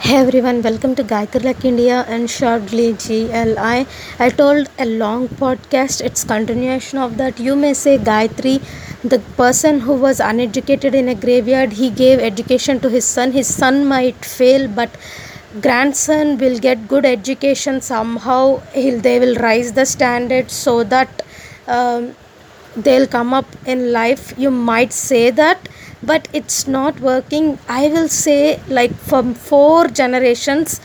Hey everyone, welcome to Gayatri Luck India and shortly GLI. I told a long podcast, it's continuation of that. You may say Gayatri, the person who was uneducated in a graveyard, he gave education to his son. His son might fail, but grandson will get good education somehow. He'll, they will rise the standard so that um, they'll come up in life. You might say that but it's not working. I will say like from four generations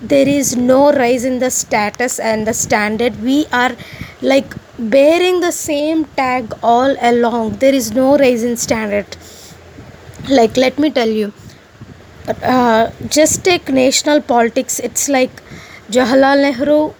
there is no rise in the status and the standard. We are like bearing the same tag all along. There is no rise in standard. Like let me tell you. Uh, just take national politics. It's like jawaharlal nehru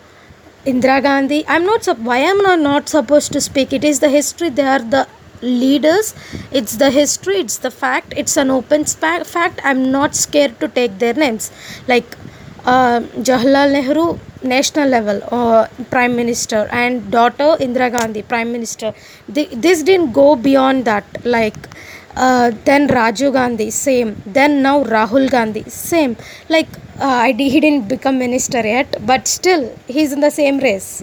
indira gandhi. I'm not why i'm not, not supposed to speak? It is the history. They are the leaders it's the history it's the fact it's an open spa- fact i'm not scared to take their names like uh, jawaharlal nehru national level uh, prime minister and daughter indira gandhi prime minister this didn't go beyond that like uh, then Rajiv Gandhi, same. Then now Rahul Gandhi, same. Like uh, he didn't become minister yet, but still he's in the same race.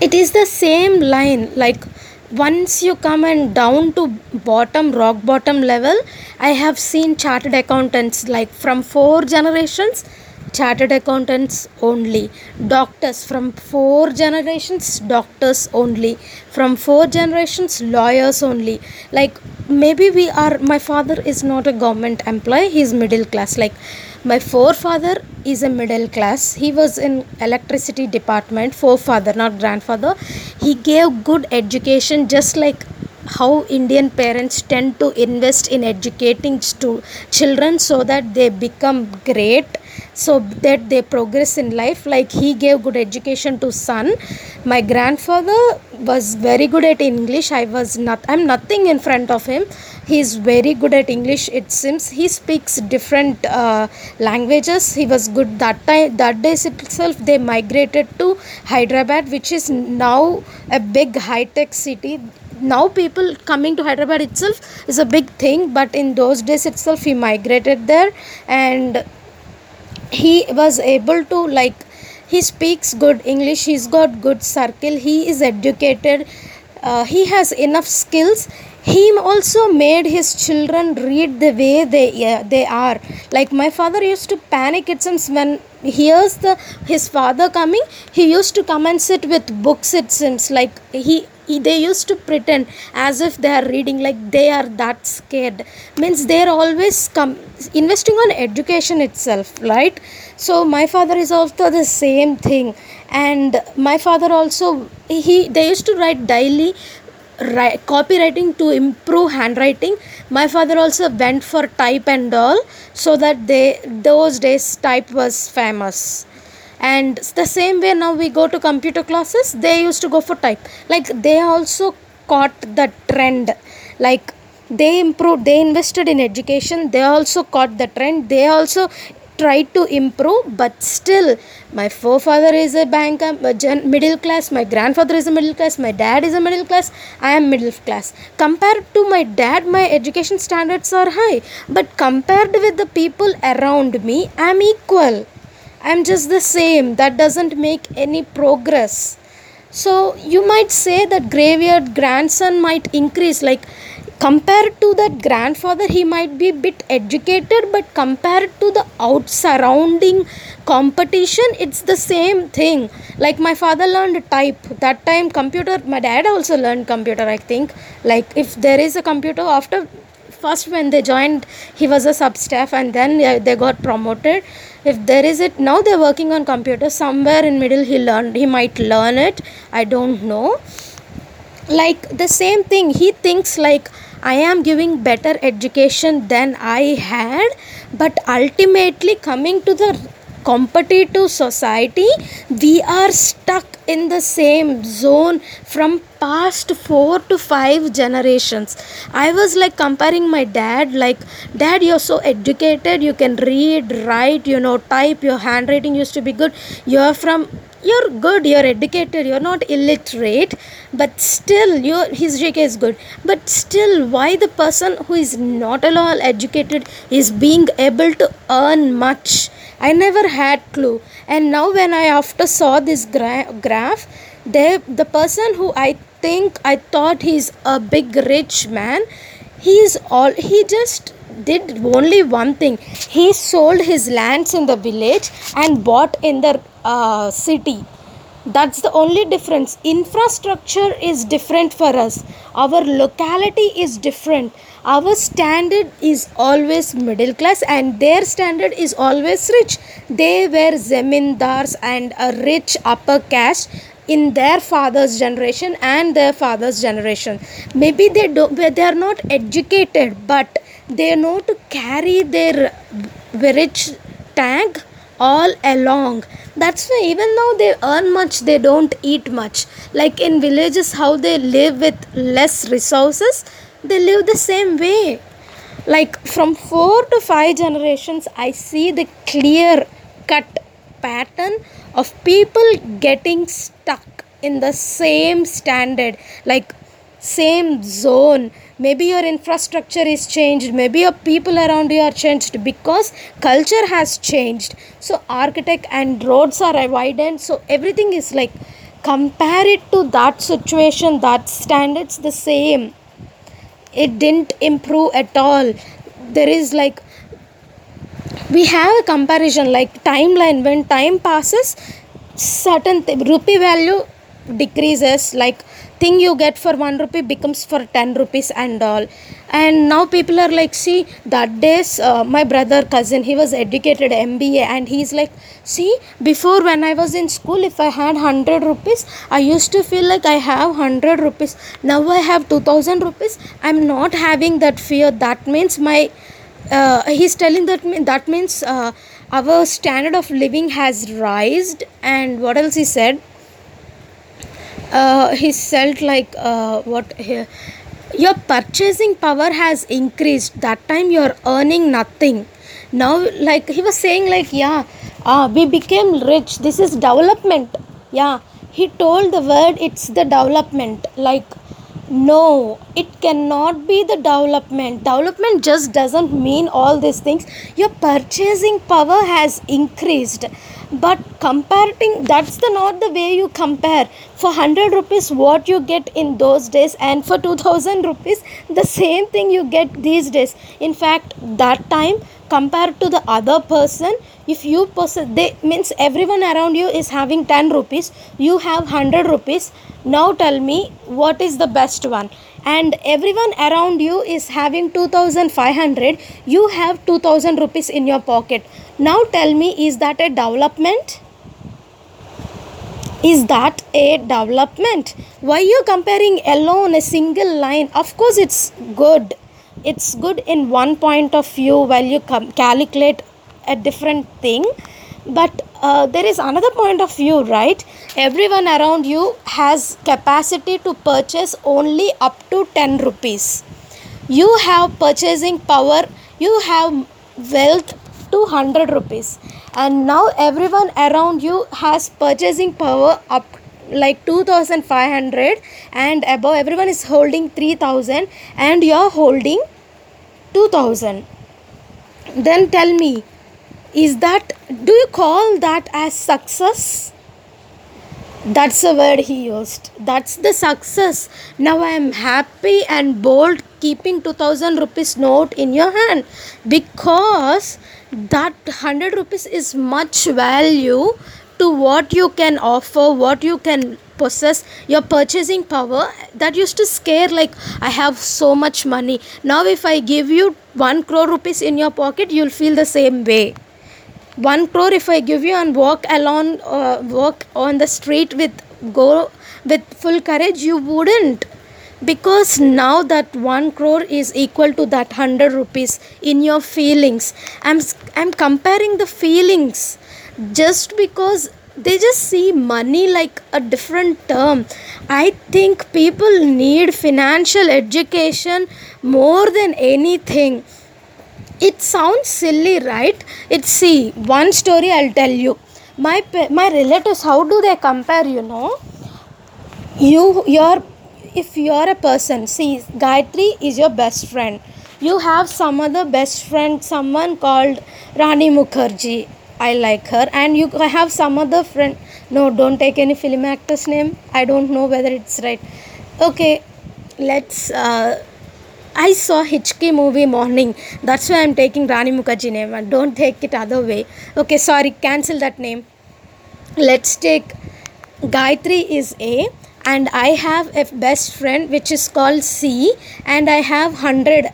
It is the same line. Like once you come and down to bottom rock bottom level i have seen chartered accountants like from four generations chartered accountants only. Doctors from four generations doctors only. From four generations lawyers only. Like maybe we are my father is not a government employee he's middle class. Like my forefather is a middle class. He was in electricity department forefather not grandfather. He gave good education just like how indian parents tend to invest in educating stu- children so that they become great so that they progress in life. Like he gave good education to son. My grandfather was very good at english. I was not i'm nothing in front of him he's very good at english it seems. He speaks different uh, languages. He was good that time that days itself they migrated to hyderabad which is now a big high tech city. Now people coming to hyderabad itself is a big thing but in those days itself he migrated there. And he was able to like he speaks good english he's got good circle he is educated uh, he has enough skills he also made his children read the way they uh, they are. Like my father used to panic it seems when he hears the his father coming he used to come and sit with books it seems. Like he they used to pretend as if they are reading like they are that scared. Means they're always come investing on education itself right? So my father is also the same thing. And my father also he they used to write daily copywriting to improve handwriting. My father also went for type and all so that they those days type was famous. And the same way now we go to computer classes they used to go for type. Like they also caught the trend. Like they improved they invested in education they also caught the trend. They also tried to improve but still my forefather is a banker um, middle class my grandfather is a middle class my dad is a middle class i am middle class compared to my dad my education standards are high but compared with the people around me i am equal I'm just the same. That doesn't make any progress. So you might say that graveyard grandson might increase. Like compared to that grandfather, he might be a bit educated, but compared to the out surrounding competition, it's the same thing. Like my father learned type. That time computer, my dad also learned computer, I think. Like if there is a computer after first when they joined he was a sub staff and then they got promoted if there is it now they're working on computer somewhere in middle he learned he might learn it i don't know like the same thing he thinks like i am giving better education than i had but ultimately coming to the competitive society we are stuck in the same zone from past 4 to 5 generations i was like comparing my dad like dad you're so educated you can read write you know type your handwriting used to be good. You're from you're good you're educated you're not illiterate but still your his gk is good. But still why the person who is not at all educated is being able to earn much? I never had clue. And now when i after saw this gra- graph they the person who i think i thought he's a big rich man he's all he just did only one thing. He sold his lands in the village and bought in the uh, city. That's the only difference. Infrastructure is different for us. Our locality is different. Our standard is always middle class and their standard is always rich. They were zemindars and a rich upper caste in their father's generation and their father's generation. Maybe they don't they are not educated but they know to carry their rich tag all along. That's why even though they earn much they don't eat much. Like in villages how they live with less resources they live the same way. Like from 4 to 5 generations i see the clear cut pattern of people getting stuck in the same standard like same zone. Maybe your infrastructure is changed. Maybe your people around you are changed because culture has changed. So architect and roads are widened. So everything is like compare it to that situation that standards the same. It didn't improve at all. There is like we have a comparison like timeline when time passes certain th- rupee value decreases like thing you get for 1 rupee becomes for 10 rupees and all. And now people are like see that days uh, my brother cousin he was educated mba and he's like see before when i was in school if i had 100 rupees i used to feel like i have 100 rupees. Now i have 2000 rupees. I'm not having that fear. That means my uh, he's telling that that means uh, our standard of living has raised and what else he said? Uh, he felt like uh, what he, your purchasing power has increased. That time you're earning nothing. Now like he was saying like yeah uh, we became rich. This is development. Yeah he told the word it's the development. Like no it cannot be the development. Development just doesn't mean all these things. Your purchasing power has increased. But comparing that's the not the way you compare. For 100 rupees what you get in those days and for 2000 rupees the same thing you get these days. In fact that time compared to the other person if you possess they means everyone around you is having 10 rupees you have 100 rupees. Now tell me what is the best one? And everyone around you is having 2500 you have 2000 rupees in your pocket. Now tell me is that a development? Is that a development? Why you comparing alone a single line? Of course it's good it's good in one point of view while you calculate a different thing. But uh, there is another point of view right? Everyone around you has capacity to purchase only up to 10 rupees. You have purchasing power you have wealth 200 rupees. And now everyone around you has purchasing power up like 2500 and above. Everyone is holding 3000 and you're holding 2000 then tell me is that do you call that as success? That's the word he used. That's the success. Now i am happy and bold keeping 2000 rupees note in your hand because that 100 rupees is much value to what you can offer what you can possess your purchasing power that used to scare like i have so much money. Now if i give you 1 crore rupees in your pocket you'll feel the same way. One crore if i give you and walk along uh, walk on the street with go with full courage you wouldn't. Because now that 1 crore is equal to that 100 rupees in your feelings. I'm i'm comparing the feelings just because they just see money like a different term. I think people need financial education more than anything. It sounds silly right? It's see one story i'll tell you. My my relatives how do they compare you know? You your if you're a person see gayatri is your best friend. You have some other best friend someone called rani mukherjee i like her and you have some other friend no don't take any film actor's name i don't know whether it's right okay let's uh, I saw Hichki movie morning. That's why I'm taking Rani Mukherjee name. And don't take it other way. Okay, sorry, cancel that name. Let's take Gayatri is A and I have a best friend which is called C and I have 100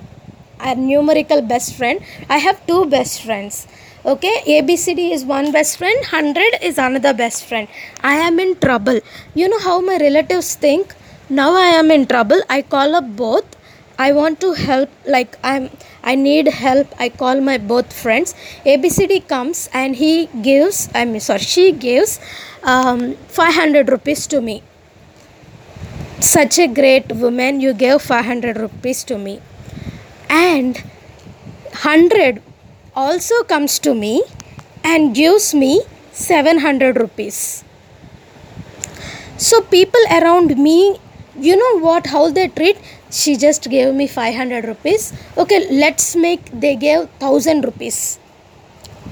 a numerical best friend. I have two best friends. Okay, ABCD is one best friend, 100 is another best friend. I am in trouble. You know how my relatives think? Now I am in trouble. I call up both. I want to help like I'm I need help. I call my both friends. ABCD comes and he gives I mean sorry she gives um, 500 rupees to me such a great woman you gave 500 rupees to me and 100 also comes to me and gives me 700 rupees. So people around me you know what how they treat? She just gave me 500 rupees. Okay let's make they gave 1000 rupees.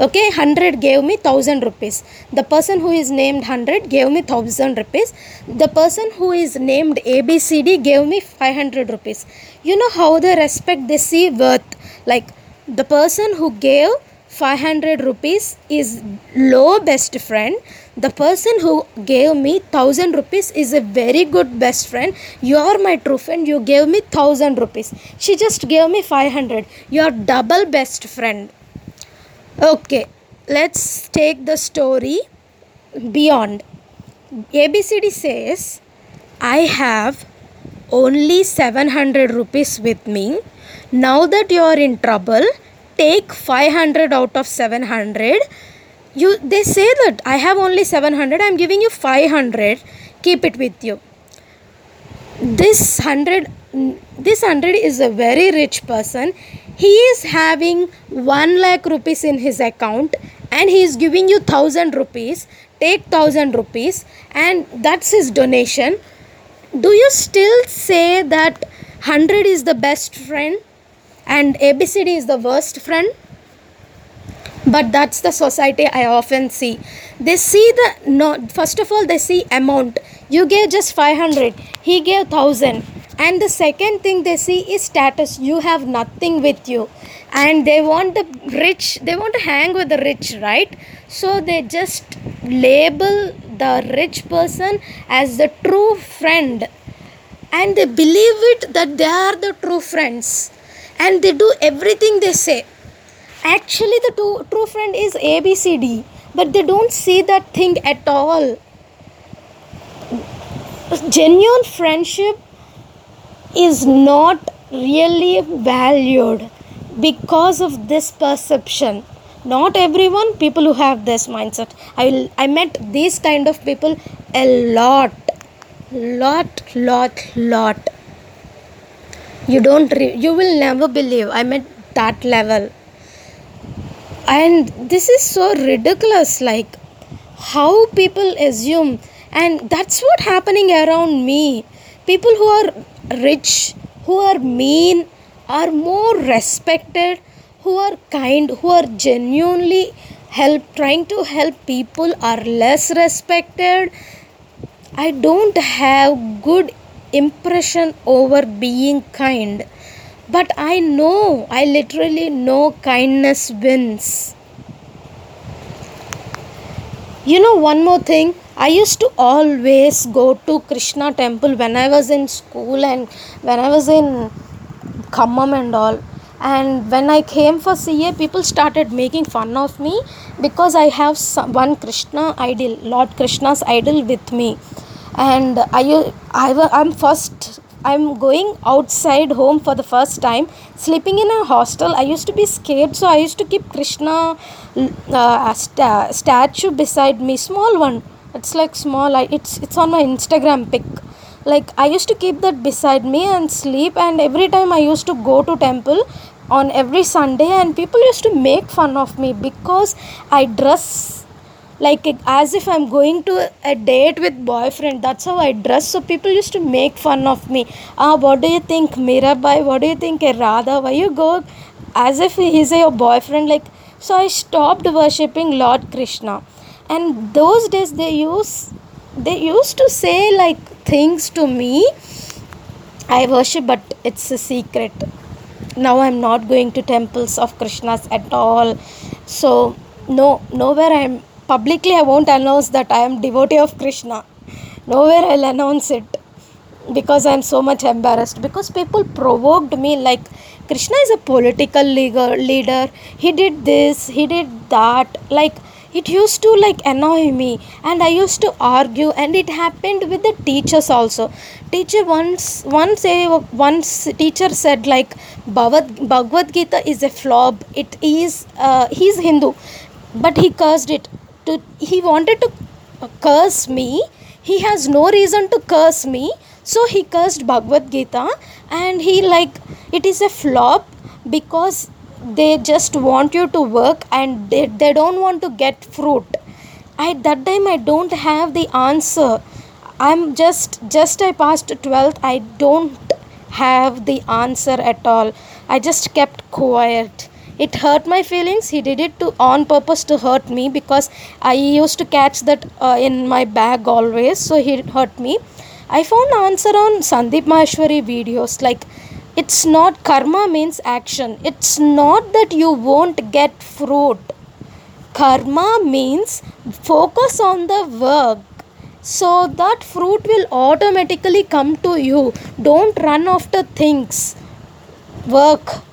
Okay 100 gave me 1000 rupees. The person who is named 100 gave me 1000 rupees. The person who is named abcd gave me 500 rupees. You know how they respect they see worth. Like the person who gave 500 rupees is low best friend. The person who gave me 1000 rupees is a very good best friend. You are my true friend. You gave me 1000 rupees. She just gave me 500 you are double best friend. Okay, let's take the story beyond. ABCD says, I have only 700 rupees with me. Now that you are in trouble, take 500 out of 700. You, they say that I have only 700, I'm giving you 500. Keep it with you. This 100 this 100 is a very rich person he is having 1 lakh rupees in his account and he is giving you 1000 rupees take 1000 rupees and that's his donation do you still say that 100 is the best friend and abcd is the worst friend but that's the society i often see. They see the no first of all they see amount. You gave just 500 he gave 1000 and the second thing they see is status. You have nothing with you. And they want the rich they want to hang with the rich right? So they just label the rich person as the true friend. And they believe it that they are the true friends and they do everything they say. Actually the true, true friend is abcd but they don't see that thing at all. Genuine friendship is not really valued because of this perception. Not everyone people who have this mindset. I i met these kind of people a lot. Lot lot lot you don't re- you will never believe. I'm at that level. And this is so ridiculous like how people assume. And that's what happening around me. People who are rich, who are mean, are more respected, who are kind, who are genuinely help trying to help people are less respected. I don't have good impression over being kind. But I know, I literally know kindness wins. You know, one more thing I used to always go to Krishna temple when I was in school and when I was in Khammam and all. And when I came for CA, people started making fun of me because I have some, one Krishna idol, Lord Krishna's idol with me. And I, I, I'm first, i'm going outside home for the first time. Sleeping in a hostel i used to be scared so i used to keep krishna uh, sta- statue beside me small one. It's like small I, it's it's on my instagram pic. Like i used to keep that beside me and sleep and every time i used to go to temple on every sunday and people used to make fun of me because i dress like as if i'm going to a date with boyfriend. That's how i dress. So people used to make fun of me. Ah what do you think mirabai? What do you think eh, radha? Why you go as if he's your boyfriend? Like so i stopped worshipping lord krishna. And those days they use they used to say like things to me. I worship but it's a secret. Now i'm not going to temples of krishnas at all. So no nowhere i'm publicly i won't announce that i am devotee of krishna. Nowhere i'll announce it because i'm so much embarrassed. Because people provoked me like krishna is a political leader he did this he did that. Like it used to like annoy me. And i used to argue and it happened with the teachers also. Teacher once once a once teacher said like Bhagavad, Bhagavad Gita is a flop. It is uh, he's Hindu but he cursed it to he wanted to curse me. He has no reason to curse me. So he cursed Bhagavad Gita and he like it is a flop because they just want you to work and they, they don't want to get fruit. At that time i don't have the answer. I'm just just i passed 12th i don't have the answer at all. I just kept quiet it hurt my feelings. He did it to on purpose to hurt me because i used to catch that uh, in my bag always so he hurt me. I found answer on sandeep maheshwari videos like it's not karma means action. It's not that you won't get fruit. Karma means focus on the work. So that fruit will automatically come to you. Don't run after things. Work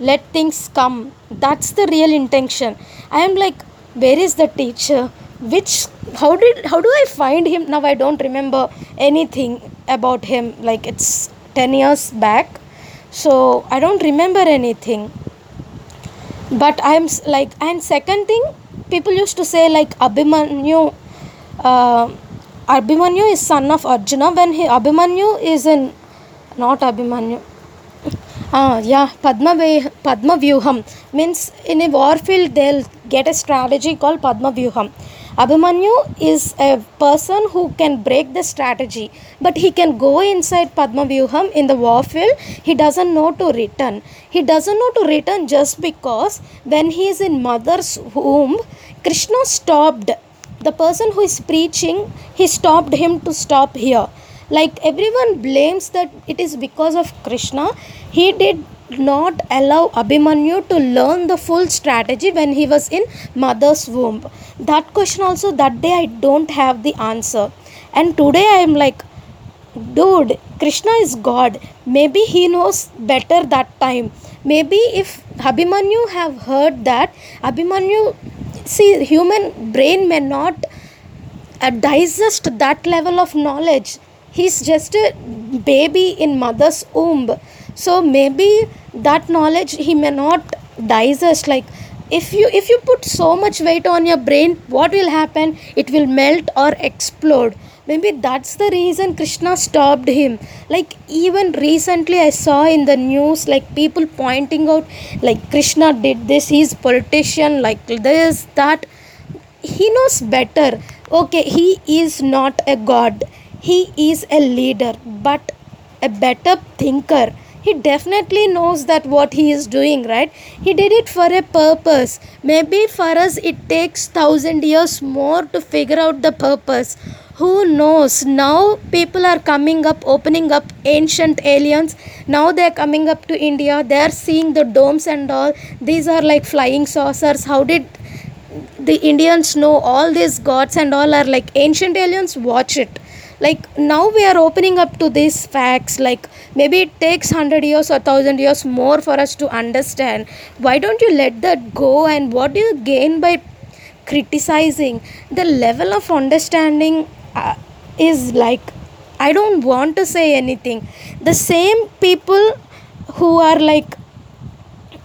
let things come. That's the real intention. I am like where is the teacher? Which how did how do i find him? Now i don't remember anything about him like it's 10 years back. So i don't remember anything. But i'm like and second thing people used to say like abhimanyu uh, abhimanyu is son of arjuna. When he abhimanyu is in not abhimanyu yeah padma padma vyuham means in a warfield they'll get a strategy called padma vyuham Abhimanyu is a person who can break the strategy, but he can go inside Padma Vyuham in the warfield. He doesn't know to return. He doesn't know to return just because when he is in mother's womb, Krishna stopped. The person who is preaching, he stopped him to stop here. Like everyone blames that it is because of Krishna. He did not allow Abhimanyu to learn the full strategy when he was in mother's womb? That question also that day I don't have the answer. And today I am like, dude, Krishna is God. Maybe he knows better that time. Maybe if Abhimanyu have heard that, Abhimanyu, see, human brain may not uh, digest that level of knowledge. He's just a baby in mother's womb. So maybe that knowledge he may not digest. Like if you if you put so much weight on your brain what will happen? It will melt or explode. Maybe that's the reason krishna stopped him. Like even recently i saw in the news like people pointing out like krishna did this he's politician like this that. He knows better. Okay he is not a god he is a leader but a better thinker. He definitely knows that what he is doing right? He did it for a purpose. Maybe for us it takes thousand years more to figure out the purpose. Who knows? Now people are coming up opening up ancient aliens. Now they're coming up to india. They're seeing the domes and all. These are like flying saucers. How did the indians know all these gods and all are like ancient aliens? Watch it like now we are opening up to these facts like maybe it takes 100 years or 1000 years more for us to understand why don't you let that go and what do you gain by criticizing the level of understanding uh, is like I don't want to say anything. The same people who are like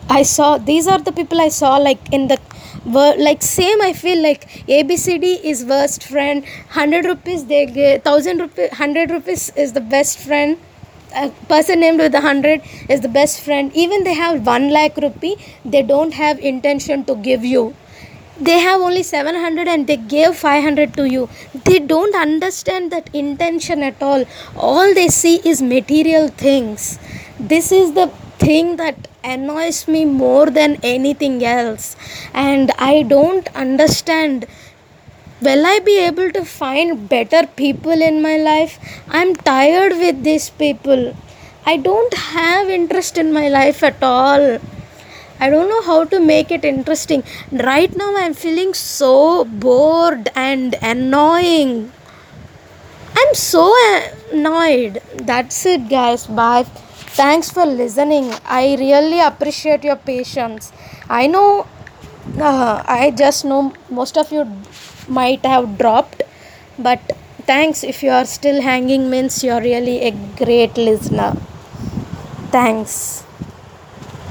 I saw these are the people I saw like in the like same I feel like ABCD is worst friend, hundred rupees they get thousand rupees hundred rupees is the best friend. A person named with a hundred is the best friend. Even they have one lakh rupee, they don't have intention to give you. They have only 700 and they gave 500 to you. They don't understand that intention at all. All they see is material things. This is the thing that annoys me more than anything else. And I don't understand will I be able to find better people in my life? I'm tired with these people. I don't have interest in my life at all. I don't know how to make it interesting. Right now, I'm feeling so bored and annoying. I'm so annoyed. That's it, guys. Bye. Thanks for listening. I really appreciate your patience. I know, uh, I just know most of you might have dropped, but thanks if you are still hanging, means you're really a great listener. Thanks.